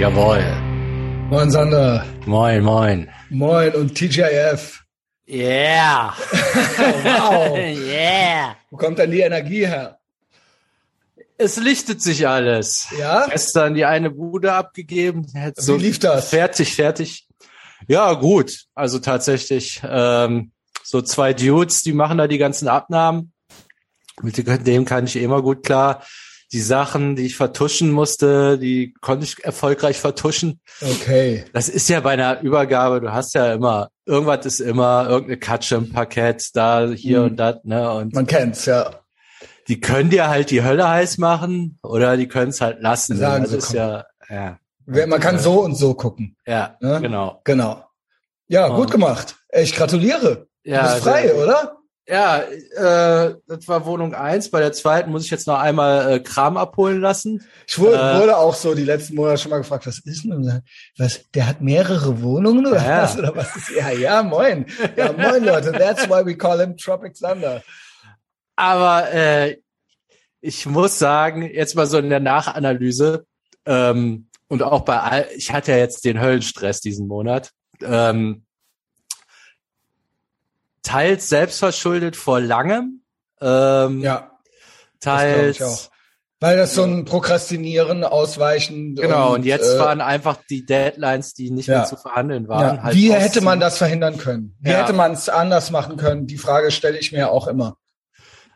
Jawohl. Moin Sander. Moin, moin. Moin und TJF. Yeah. wow. yeah. Wo kommt denn die Energie her? Es lichtet sich alles. Ja? Gestern die eine Bude abgegeben. Jetzt Wie lief das? Fertig, fertig. Ja, gut. Also tatsächlich ähm, so zwei Dudes, die machen da die ganzen Abnahmen. Mit dem kann ich immer gut klar. Die Sachen, die ich vertuschen musste, die konnte ich erfolgreich vertuschen. Okay. Das ist ja bei einer Übergabe, du hast ja immer, irgendwas ist immer, irgendeine Katsche im Parkett, da, hier Mhm. und das, ne? Und Man kennt's, ja. die können dir halt die Hölle heiß machen oder die können es halt lassen. Sagen das sie, ist ja, ja, Man kann so und so gucken. ja, Ne? genau. Genau. Ja, gut gemacht. Ich gratuliere. Ja, du bist frei, sehr- oder? Ja, äh, das war Wohnung eins. Bei der zweiten muss ich jetzt noch einmal äh, Kram abholen lassen. Ich wurde, Äh. wurde auch so die letzten Monate schon mal gefragt, was ist denn? Was, der hat mehrere Wohnungen oder Ja. was? Oder was ist? Ja, ja, moin. Ja, moin, Leute. That's why we call him Tropic Thunder. Aber äh, ich muss sagen, jetzt mal so in der Nachanalyse ähm, und auch bei all, ich hatte ja jetzt den Höllenstress diesen Monat. Ähm, teils selbstverschuldet vor langem, ähm, Ja, teils. Weil das so ein Prokrastinieren, Ausweichen. genau. Und, jetzt äh, waren einfach die Deadlines, die nicht ja. mehr zu verhandeln waren. Ja. halt Wie ausziehen. hätte man das verhindern können? Wie Ja. hätte man es anders machen können? Die Frage stelle ich mir auch immer.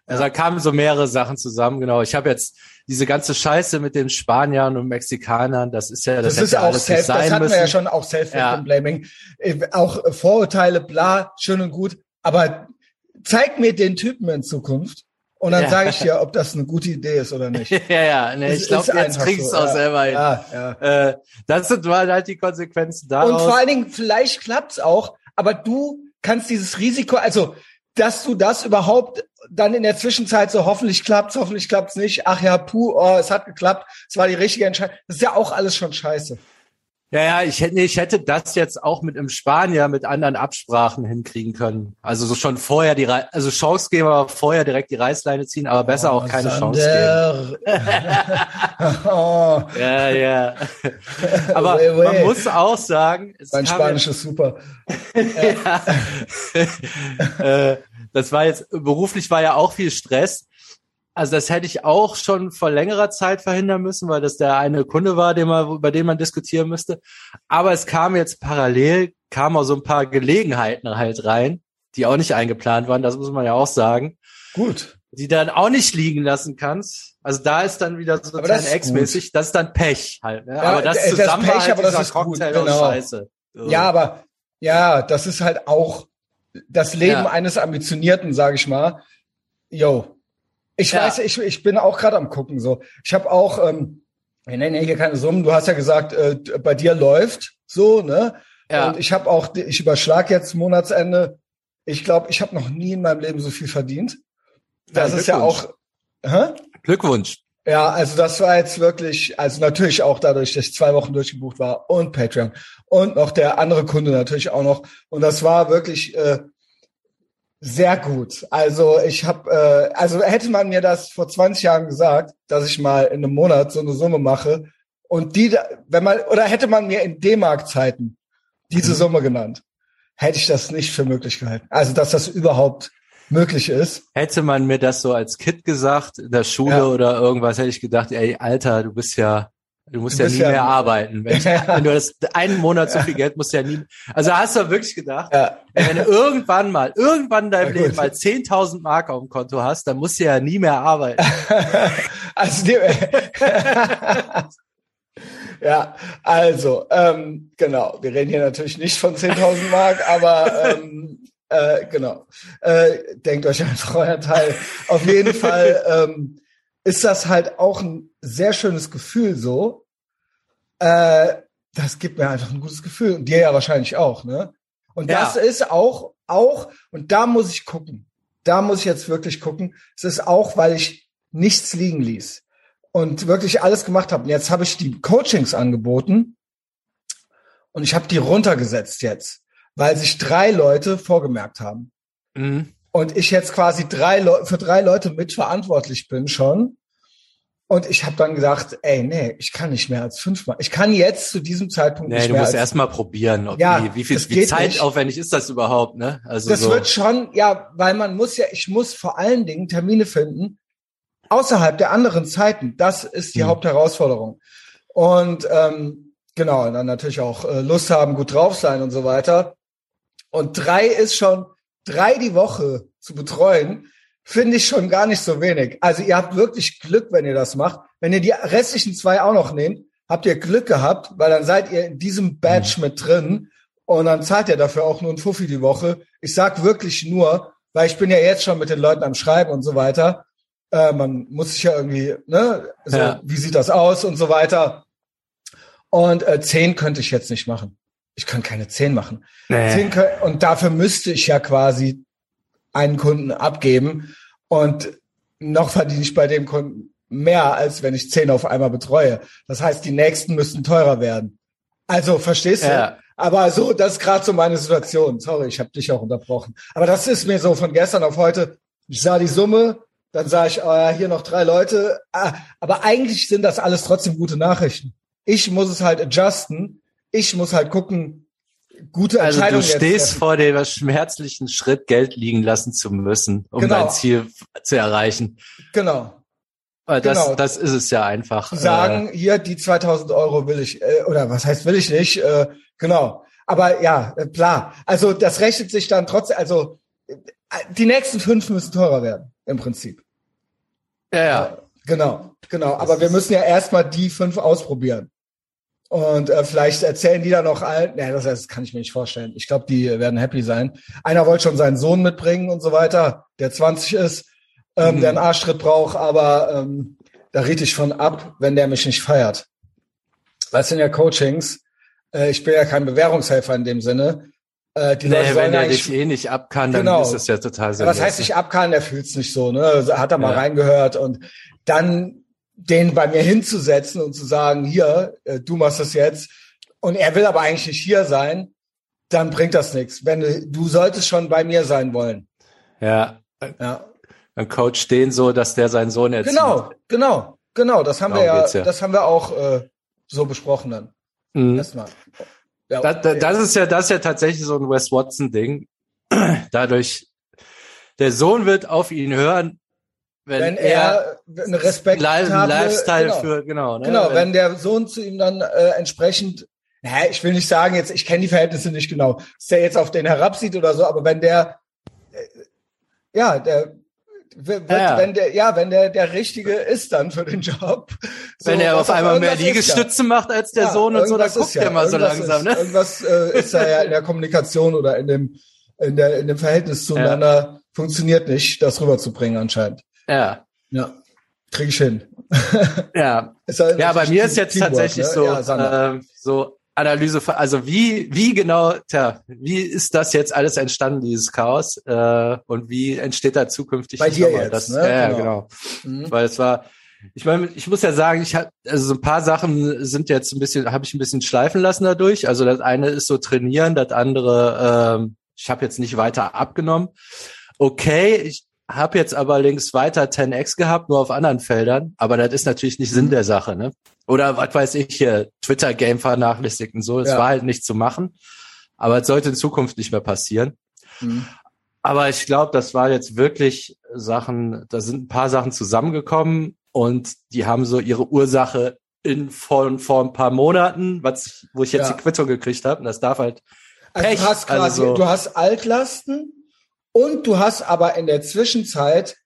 Also da kamen so mehrere Sachen zusammen, genau. Ich habe jetzt diese ganze Scheiße mit den Spaniern und Mexikanern, das ist ja, das, Das, ist auch alles self, das hatten müssen. wir ja schon auch Self-Blaming. Auch Vorurteile, bla, schön und gut. Aber zeig mir den Typen in Zukunft und dann Ja. sage ich dir, ob das eine gute Idee ist oder nicht. ja, ja, ne, Es ich glaube, ist jetzt kriegst du so, auch ja. selber hin. Ja, ja. Äh, das sind halt die Konsequenzen Und daraus. vor allen Dingen, vielleicht klappt's auch, aber du kannst dieses Risiko, also dass du das überhaupt dann in der Zwischenzeit so hoffentlich klappt's, hoffentlich klappt's nicht, ach ja, puh, oh, es hat geklappt, es war die richtige Entscheidung. Das ist ja auch alles schon scheiße. Ja, ja, ich hätte, ich hätte das jetzt auch mit einem Spanier mit anderen Absprachen hinkriegen können. Also so schon vorher die, Rei- also Chance geben, aber vorher direkt die Reißleine ziehen, aber besser auch keine Chance geben. Oh, Ja, ja. aber Weh, weh. man muss auch sagen, es mein Spanisch ist super. ja. äh, das war jetzt, beruflich war ja auch viel Stress. Also das hätte ich auch schon vor längerer Zeit verhindern müssen, weil das der eine Kunde war, den man, über den man diskutieren müsste. Aber es kam jetzt parallel, kamen auch so ein paar Gelegenheiten halt rein, die auch nicht eingeplant waren, das muss man ja auch sagen, Gut. die dann auch nicht liegen lassen kannst. Also da ist dann wieder so ist Ex-mäßig, das ist dann Pech halt. Ne? Ja, aber das das zusammen Pech, halt aber das ist gut, Cocktail genau. aus Scheiße. So. Ja, aber ja, das ist halt auch das Leben Ja. eines Ambitionierten, sage ich mal. Yo. Ich Ja. weiß, ich, ich bin auch gerade am gucken. So, ich habe auch, ähm, wir nennen ja hier keine Summen. Du hast ja gesagt, äh, bei dir läuft so, ne? Ja. Und ich habe auch, ich überschlag jetzt Monatsende. Ich glaube, ich habe noch nie in meinem Leben so viel verdient. Das Ja, ist ja auch. Hä? Glückwunsch. Ja, also das war jetzt wirklich, also natürlich auch dadurch, dass ich zwei Wochen durchgebucht war und Patreon und noch der andere Kunde natürlich auch noch. Und das war wirklich äh, sehr gut. Also ich habe, äh, also hätte man mir das vor 20 Jahren gesagt, dass ich mal in einem Monat so eine Summe mache und die, da- wenn man, oder hätte man mir in D-Mark-Zeiten diese Mhm. Summe genannt, hätte ich das nicht für möglich gehalten. Also dass das überhaupt möglich ist. Hätte man mir das so als Kind gesagt, in der Schule Ja. oder irgendwas, hätte ich gedacht, ey, Alter, du bist ja, du musst Du ja nie ja- mehr arbeiten. Wenn, Ja. wenn du das einen Monat so viel Geld musst du ja nie, also hast du wirklich gedacht, Ja. wenn du irgendwann mal, irgendwann in deinem. Leben mal 10.000 Mark auf dem Konto hast, dann musst du ja nie mehr arbeiten. also ja, also ähm, genau, wir reden hier natürlich nicht von 10.000 Mark, aber ähm, äh, genau, äh, denkt euch einfach euer Teil. Auf jeden Fall ähm, ist das halt auch ein sehr schönes Gefühl so. Äh, das gibt mir einfach ein gutes Gefühl und dir ja wahrscheinlich auch, ne? Und Ja. das ist auch auch und da muss ich gucken. Da muss ich jetzt wirklich gucken. Es ist auch, weil ich nichts liegen ließ und wirklich alles gemacht habe. Und jetzt habe ich die Coachings angeboten und ich habe die runtergesetzt jetzt, weil sich drei Leute vorgemerkt haben. Mhm. Und ich jetzt quasi drei Leu für drei Leute mitverantwortlich bin schon. Und ich habe dann gesagt, ey, nee, ich kann nicht mehr als fünfmal. Ich kann jetzt zu diesem Zeitpunkt nee, nicht du mehr. musst als, erst mal probieren. Ob Ja, die, wie viel wie zeitaufwendig ist das überhaupt, ne? Also das so. wird schon, ja, weil man muss ja, ich muss vor allen Dingen Termine finden außerhalb der anderen Zeiten. Das ist die Mhm. Hauptherausforderung. Und ähm, genau, und dann natürlich auch äh, Lust haben, gut drauf sein und so weiter. Und drei ist schon, drei die Woche zu betreuen, finde ich schon gar nicht so wenig. Also ihr habt wirklich Glück, wenn ihr das macht. Wenn ihr die restlichen zwei auch noch nehmt, habt ihr Glück gehabt, weil dann seid ihr in diesem Badge mit drin und dann zahlt ihr dafür auch nur ein Fuffi die Woche. Ich sag wirklich nur, weil ich bin ja jetzt schon mit den Leuten am Schreiben und so weiter. Äh, man muss sich ja irgendwie, ne, so, Ja. wie sieht das aus und so weiter. Und äh, zehn könnte ich jetzt nicht machen. Ich kann keine zehn machen. nee. Zehn kö- Und dafür müsste ich ja quasi einen Kunden abgeben. Und noch verdiene ich bei dem Kunden mehr, als wenn ich zehn auf einmal betreue. Das heißt, die nächsten müssten teurer werden. Also, verstehst du? Ja. Aber so, das ist gerade so meine Situation. Sorry, ich habe dich auch unterbrochen. Aber das ist mir so von gestern auf heute. Ich sah die Summe, dann sah ich, oh ja, hier noch drei Leute. Ah, aber eigentlich sind das alles trotzdem gute Nachrichten. Ich muss es halt adjusten. Ich muss halt gucken, gute Also du Entscheidungen jetzt stehst treffen. vor dem schmerzlichen Schritt, Geld liegen lassen zu müssen, um Genau. dein Ziel zu erreichen. Genau. Weil Das, Genau. das ist es ja einfach. Die sagen, hier, die 2000 Euro will ich, äh, oder was heißt will ich nicht, äh, genau. Aber ja, äh, klar. Also das rechnet sich dann trotzdem, also äh, die nächsten fünf müssen teurer werden, im Prinzip. Äh, ja, ja. Genau, genau. Aber wir müssen ja erstmal die fünf ausprobieren. Und äh, vielleicht erzählen die dann noch allen, ja, das, das kann ich mir nicht vorstellen. Ich glaube, die werden happy sein. Einer wollte schon seinen Sohn mitbringen und so weiter, der 20 ist, ähm, Mhm. der einen Arschtritt braucht, aber ähm, da riet ich von ab, wenn der mich nicht feiert. Weil es sind ja Coachings. Äh, ich bin ja kein Bewährungshelfer in dem Sinne. Äh, die Leute Nee, wenn sollen der eigentlich dich eh nicht ab kann, dann Genau. ist das ja total sinnlos. das heißt nicht abkallen, der fühlt's nicht so, ne? Hat er mal Ja. reingehört und dann den bei mir hinzusetzen und zu sagen, hier, äh, du machst das jetzt und er will aber eigentlich nicht hier sein, dann bringt das nichts. Wenn du, du solltest schon bei mir sein wollen. Ja, Ja. ein Coach den so, dass der seinen Sohn erzieht. Genau, genau, genau. Das haben Darum wir ja, ja. das haben wir auch äh, so besprochen dann. Mhm. Erstmal. Ja, Das, das, das ist ja, das ist ja tatsächlich so ein Wes Watson Ding. Dadurch, der Sohn wird auf ihn hören, wenn, wenn er, er einen Respekt Li- habe, Lifestyle genau. für, genau, ne? Genau, wenn der Sohn zu ihm dann äh, entsprechend, naja, ich will nicht sagen, jetzt, ich kenne die Verhältnisse nicht genau, dass der jetzt auf den herabsieht oder so, aber wenn der, äh, ja, der, wird, Ja, wenn der, ja, wenn der der Richtige ist dann für den Job. so, wenn er auf einmal mehr ist ja. Liegestütze macht als der Ja, Sohn und so, dann guckt ja, er mal so langsam, ist, ne? Irgendwas äh, ist da ja in der Kommunikation oder in dem, in der, in dem Verhältnis zueinander funktioniert nicht, das rüberzubringen anscheinend. Ja, Ja. Krieg ich hin. ja. Halt Ja, bei mir ist jetzt Teamwork, tatsächlich ne? so, Ja, ähm, so Analyse, also wie, wie genau, tja, wie ist das jetzt alles entstanden, dieses Chaos, äh, und wie entsteht da zukünftig Bei dir jetzt, das, ne? Ja, ja, Genau. genau. Mhm. Weil es war, ich meine, ich muss ja sagen, ich habe also so ein paar Sachen sind jetzt ein bisschen, habe ich ein bisschen schleifen lassen dadurch. Also das eine ist so trainieren, das andere, ähm, ich habe jetzt nicht weiter abgenommen. Okay, ich habe jetzt aber links weiter 10x gehabt, nur auf anderen Feldern, aber das ist natürlich nicht Mhm. Sinn der Sache, ne? Oder was weiß ich hier, Twitter-Game vernachlässigt und so. Es Ja. war halt nicht zu machen, aber es sollte in Zukunft nicht mehr passieren. Mhm. Aber ich glaube, das war jetzt wirklich Sachen, da sind ein paar Sachen zusammengekommen und die haben so ihre Ursache in vor, vor ein paar Monaten, was, wo ich jetzt Ja. die Quittung gekriegt habe. Und das darf halt Also Pech, du hast quasi, also so. du hast Altlasten und du hast aber in der Zwischenzeit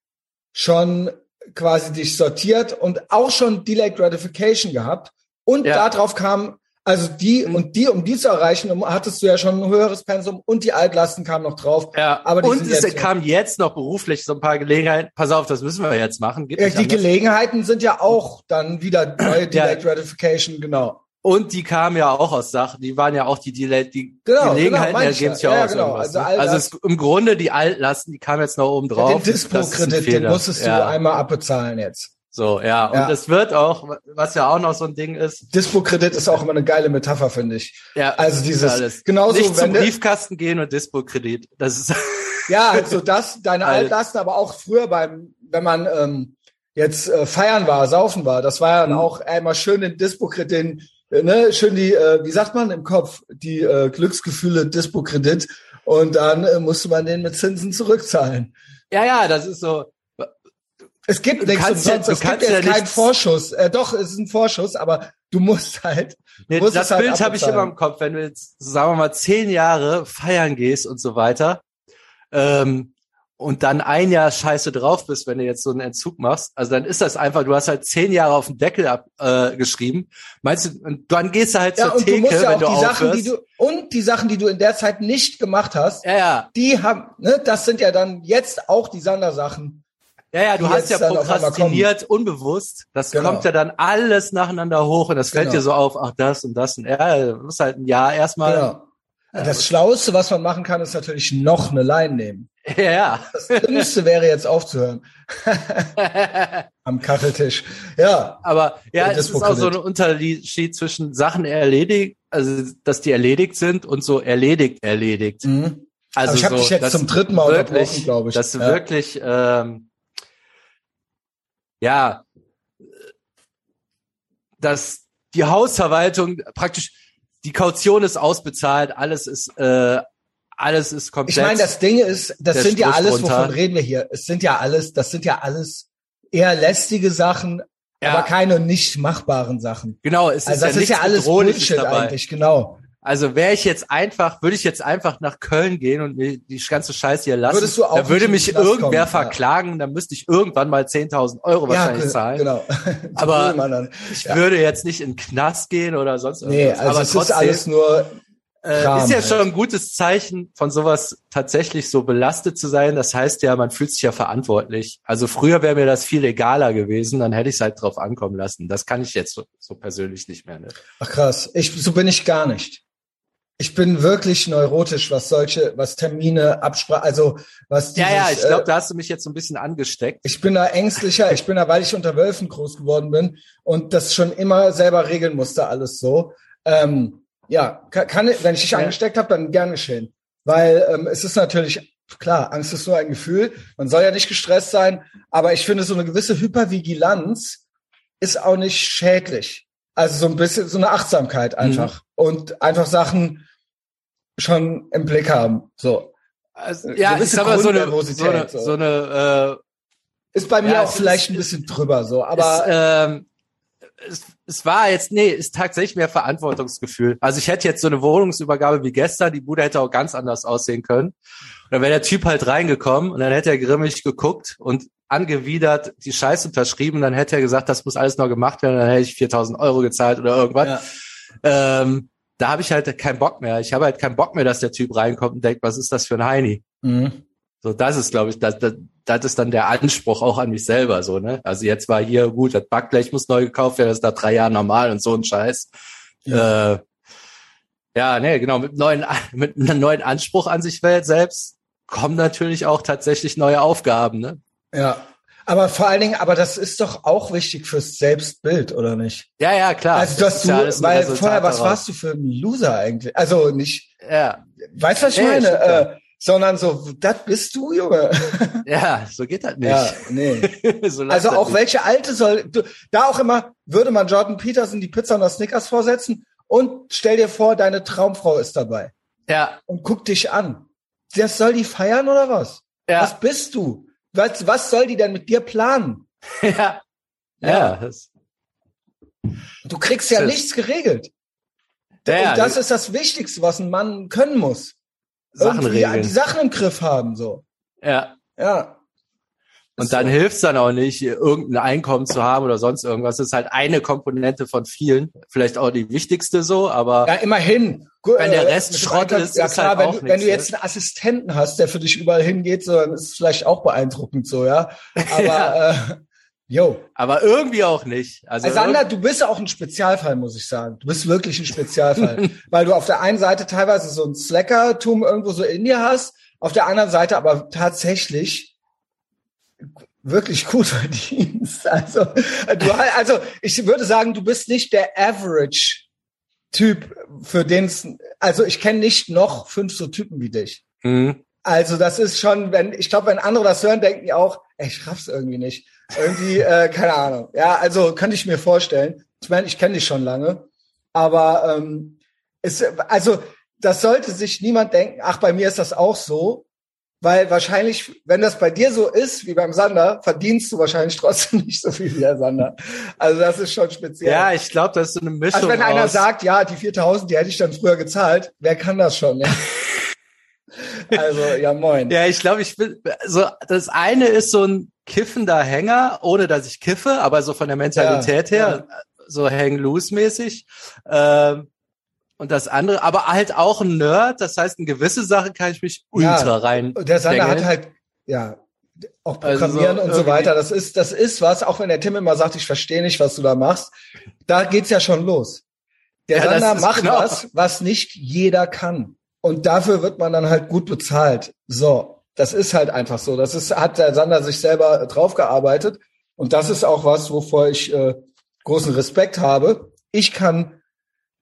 schon quasi dich sortiert und auch schon Delayed Gratification gehabt und Ja. darauf kam also die Mhm. und die, um die zu erreichen, um, hattest du ja schon ein höheres Pensum und die Altlasten kamen noch drauf. Ja, Aber die und es jetzt- kam jetzt noch beruflich so ein paar Gelegenheiten. Pass auf, das müssen wir jetzt machen. Geht Ja, die anders. Gelegenheiten sind ja auch dann wieder neue Delayed Gratification, genau. Und die kamen ja auch aus Sachen, die waren ja auch die, die, die Genau, Gelegenheiten genau, ergeben ja. sich ja, Ja, auch aus genau. irgendwas. Also also das- im Grunde die Altlasten, die kamen jetzt noch oben drauf. den Dispo-Kredit, den musstest du ja. einmal abbezahlen jetzt. So, ja. Und Ja. es wird auch, was ja auch noch so ein Ding ist, Dispo-Kredit ist auch immer eine geile Metapher, finde ich. ja, Also dieses, alles. genauso, nicht zum du- Briefkasten gehen und Dispo-Kredit. Das ist, Ja, also das, deine. Altlasten, aber auch früher beim, wenn man, ähm, jetzt äh, feiern war, saufen war, das war ja dann Mhm. auch einmal schön den Dispo-Kredit, ne, schön die, äh, wie sagt man im Kopf, die äh, Glücksgefühle Dispo-Kredit und dann äh, musste man den mit Zinsen zurückzahlen. Ja, ja, das ist so. Es gibt Du nichts kannst ja- umsonst, du es gibt ja keinen Vorschuss. Äh, doch, es ist ein Vorschuss, aber du musst halt, Nee, musst das halt Bild habe ich immer im Kopf, wenn du jetzt, sagen wir mal, zehn Jahre feiern gehst und so weiter, ähm, und dann ein Jahr scheiße drauf bist, wenn du jetzt so einen Entzug machst, also dann ist das einfach, du hast halt zehn Jahre auf den Deckel ab, äh, geschrieben. Meinst du, und dann gehst du halt ja, zur und du Theke, musst ja auch du die Sachen, die du, und die Sachen, die du in der Zeit nicht gemacht hast, ja, ja, die haben, ne, das sind ja dann jetzt auch die Sondersachen. ja, ja, du hast ja prokrastiniert, unbewusst. Das Genau. kommt ja dann alles nacheinander hoch und das fällt Genau. dir so auf, ach das und das und ja, du musst halt ein Jahr erstmal, Genau. Das Schlauste, was man machen kann, ist natürlich noch eine Line nehmen. Ja, ja. Das Dümmste wäre jetzt aufzuhören am Kacheltisch. Ja, Aber ja, es ist auch so ein Unterschied zwischen Sachen erledigt, also dass die erledigt sind und so erledigt erledigt. mhm. Also Aber ich hab so, dich jetzt zum dritten Mal unterbrochen, wirklich, glaub ich. Dass du Ja. wirklich, ähm, ja, dass die Hausverwaltung praktisch die Kaution ist ausbezahlt, alles ist äh, alles ist komplett. Ich meine, das Ding ist, das sind ja Strich alles, runter. wovon reden wir hier? Es sind ja alles, das sind ja alles eher lästige Sachen, Ja. aber keine nicht machbaren Sachen. genau, es ist Also das ja ist ja alles Bullshit dabei. eigentlich, genau. Also wäre ich jetzt einfach, würde ich jetzt einfach nach Köln gehen und mir die ganze Scheiße hier lassen, Würdest du auch dann würde mich irgendwer kommen, ja. verklagen, dann müsste ich irgendwann mal 10.000 Euro wahrscheinlich ge- zahlen. genau. Aber. Ich Ja. würde jetzt nicht in den Knast gehen oder sonst Nee, irgendwas. also aber es trotzdem, ist alles nur Kram ist ja halt. schon ein gutes Zeichen, von sowas tatsächlich so belastet zu sein. Das heißt ja, man fühlt sich ja verantwortlich. Also früher wäre mir das viel egaler gewesen, dann hätte ich es halt drauf ankommen lassen. Das kann ich jetzt so, so persönlich nicht mehr. Ne? Ach krass, ich, so bin ich gar nicht. Ich bin wirklich neurotisch, was solche, was Termine, Absprache, also was dieses, Ja, ja, ich glaube, äh, da hast du mich jetzt so ein bisschen angesteckt. ich bin da ängstlicher, ich bin da, weil ich unter Wölfen groß geworden bin und das schon immer selber regeln musste, alles so. Ähm, ja, kann, kann wenn ich dich Ja. angesteckt habe, dann gern geschehen. Weil ähm, es ist natürlich, klar, Angst ist nur ein Gefühl, man soll ja nicht gestresst sein, aber ich finde, so eine gewisse Hypervigilanz ist auch nicht schädlich. Also so ein bisschen, so eine Achtsamkeit Mhm. einfach. Und einfach Sachen schon im Blick haben. So. Also, Eine ja, ich sag mal so eine, so eine, so. eine äh, Ist bei mir Ja, auch vielleicht ist- ein bisschen drüber, so. Aber es, ähm, es, es war jetzt, nee, ist tatsächlich mehr Verantwortungsgefühl. Also ich hätte jetzt so eine Wohnungsübergabe wie gestern, die Bude hätte auch ganz anders aussehen können. Und dann wäre der Typ halt reingekommen und dann hätte er grimmig geguckt und angewidert die Scheiße unterschrieben. Dann hätte er gesagt, das muss alles noch gemacht werden. Dann hätte ich 4000 Euro gezahlt oder irgendwas. Ja. Ähm, da habe ich halt keinen Bock mehr. Ich habe halt keinen Bock mehr, dass der Typ reinkommt und denkt, was ist das für ein Heini? Mhm. So, das ist, glaube ich, das, das, das ist dann der Anspruch auch an mich selber, so, ne? Also jetzt war hier, gut, das Backblech muss neu gekauft werden, das ist nach drei Jahren normal und so ein Scheiß. Ja, äh, ja nee, genau, mit neuen, mit einem neuen Anspruch an sich selbst kommen natürlich auch tatsächlich neue Aufgaben, ne? ja. Aber vor allen Dingen, aber das ist doch auch wichtig fürs Selbstbild, oder nicht? Ja, ja, klar. also, Das dass du, ja weil vorher, was daraus. warst du für ein Loser eigentlich? Also nicht, Ja, weißt du, was ich Ja, meine? Sondern so, das bist du, Junge. ja, so geht das nicht. Ja, nee. so Also auch nicht. welche alte soll, du, da auch immer, würde man Jordan Peterson die Pizza und das Snickers vorsetzen und stell dir vor, deine Traumfrau ist dabei Ja, und guck dich an. Das soll die feiern oder was? ja, Was bist du? Was, was soll die denn mit dir planen? ja. Ja, Du kriegst ja nichts geregelt. ja, und das ist das Wichtigste, was ein Mann können muss. Sachen regeln. die Sachen im Griff haben, so. ja. Ja. Und dann So. hilft's dann auch nicht, irgendein Einkommen zu haben oder sonst irgendwas. Das ist halt eine Komponente von vielen. Vielleicht auch die wichtigste so, aber Ja, immerhin. Wenn der äh, Rest dem Schrott ist, ja ist klar, halt wenn, auch du, wenn du jetzt einen Assistenten hast, der für dich überall hingeht, so, dann ist es vielleicht auch beeindruckend so, ja. Aber Ja. äh, yo. aber irgendwie auch nicht. Also, Also Sander, du bist auch ein Spezialfall, muss ich sagen. Du bist wirklich ein Spezialfall. weil du auf der einen Seite teilweise so ein Slackertum irgendwo so in dir hast, auf der anderen Seite aber tatsächlich wirklich gut verdienst. Also, du, also ich würde sagen, du bist nicht der Average Typ, für den es, also ich kenne nicht noch fünf so Typen wie dich. Mhm. Also das ist schon, wenn ich glaube, wenn andere das hören, denken die auch, ich raff's irgendwie nicht. Irgendwie, äh, keine Ahnung. Ja, also könnte ich mir vorstellen. Ich meine, ich kenne dich schon lange, aber ähm, ist, also das sollte sich niemand denken. Ach, bei mir ist das auch so, weil wahrscheinlich, wenn das bei dir so ist wie beim Sander, verdienst du wahrscheinlich trotzdem nicht so viel wie der Sander. Also das ist schon speziell. Ja, ich glaube, das ist so eine Mischung. Also wenn einer sagt, ja, die 4000, die hätte ich dann früher gezahlt, wer kann das schon? Ja? Also, ja, moin. Ja, ich glaube, ich bin, so, das eine ist so ein kiffender Hänger, ohne dass ich kiffe, aber so von der Mentalität ja, her, ja. so hang loose mäßig. Ähm, und das andere, aber halt auch ein Nerd, das heißt, in gewisse Sachen kann ich mich ultra ja, rein. Der Sander hat halt, ja, auch also Programmieren also so und so weiter. Das ist, das ist was, auch wenn der Tim immer sagt, ich verstehe nicht, was du da machst. Da geht's ja schon los. Der ja, Sander macht genau. was, was nicht jeder kann. Und dafür wird man dann halt gut bezahlt. So, das ist halt einfach so. Das ist, hat der Sander sich selber draufgearbeitet. Und das ist auch was, wovor ich äh, großen Respekt habe. Ich kann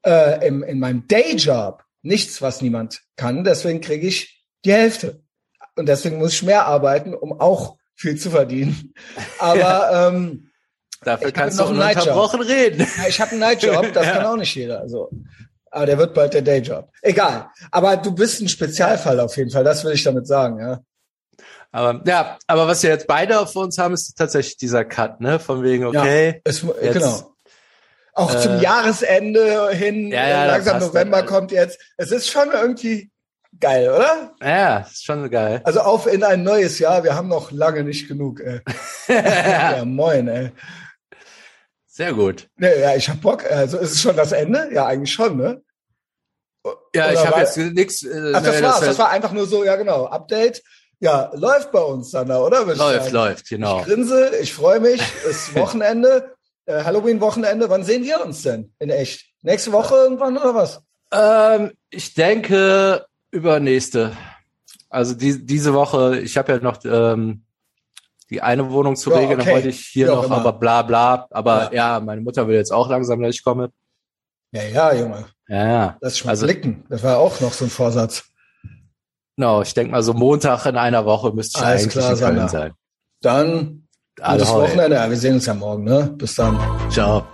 äh, im, in meinem Dayjob nichts, was niemand kann. Deswegen kriege ich die Hälfte. Und deswegen muss ich mehr arbeiten, um auch viel zu verdienen. Aber ja. ähm, dafür kannst du noch ununterbrochen reden. Ja, ich habe einen Nightjob, das ja. kann auch nicht jeder. Also aber der wird bald der Dayjob. Egal. Aber du bist ein Spezialfall auf jeden Fall. Das will ich damit sagen, ja. Aber ja, aber was wir jetzt beide auf uns haben, ist tatsächlich dieser Cut, ne? Von wegen, okay. Ja, es, jetzt, genau. Auch äh, zum Jahresende hin, ja, ja, langsam November dann, kommt jetzt. Es ist schon irgendwie geil, oder? Ja, ist schon geil. Also auf in ein neues Jahr. Wir haben noch lange nicht genug, ey. ja, moin, ey. Sehr gut. Ja, ich hab Bock. Also ist es schon das Ende? Ja, eigentlich schon, ne? Ja, Oder ich habe jetzt nichts. Äh, Ach, das nee, war's. Das, das war einfach nur so, ja genau. Update. Ja, läuft bei uns dann da, oder? Läuft, läuft, genau. Ich grinse, ich freue mich. Es ist Wochenende, äh, Halloween-Wochenende. Wann sehen wir uns denn in echt? Nächste Woche irgendwann oder was? Ähm, ich denke übernächste. Also die, diese Woche, ich habe ja noch ähm, die eine Wohnung zu ja, regeln, okay. dann wollte ich hier noch, aber bla bla. Aber ja. ja. meine Mutter will jetzt auch langsam, dass ich komme. Ja, ja, Junge. Ja, ja. Das ist also, blicken. Das war auch noch so ein Vorsatz. Genau, ich denke mal, so Montag in einer Woche müsste ich Alles eigentlich klar, in Köln sein. Dann gutes Wochenende. Ja, wir sehen uns ja morgen, ne? Bis dann. Ciao.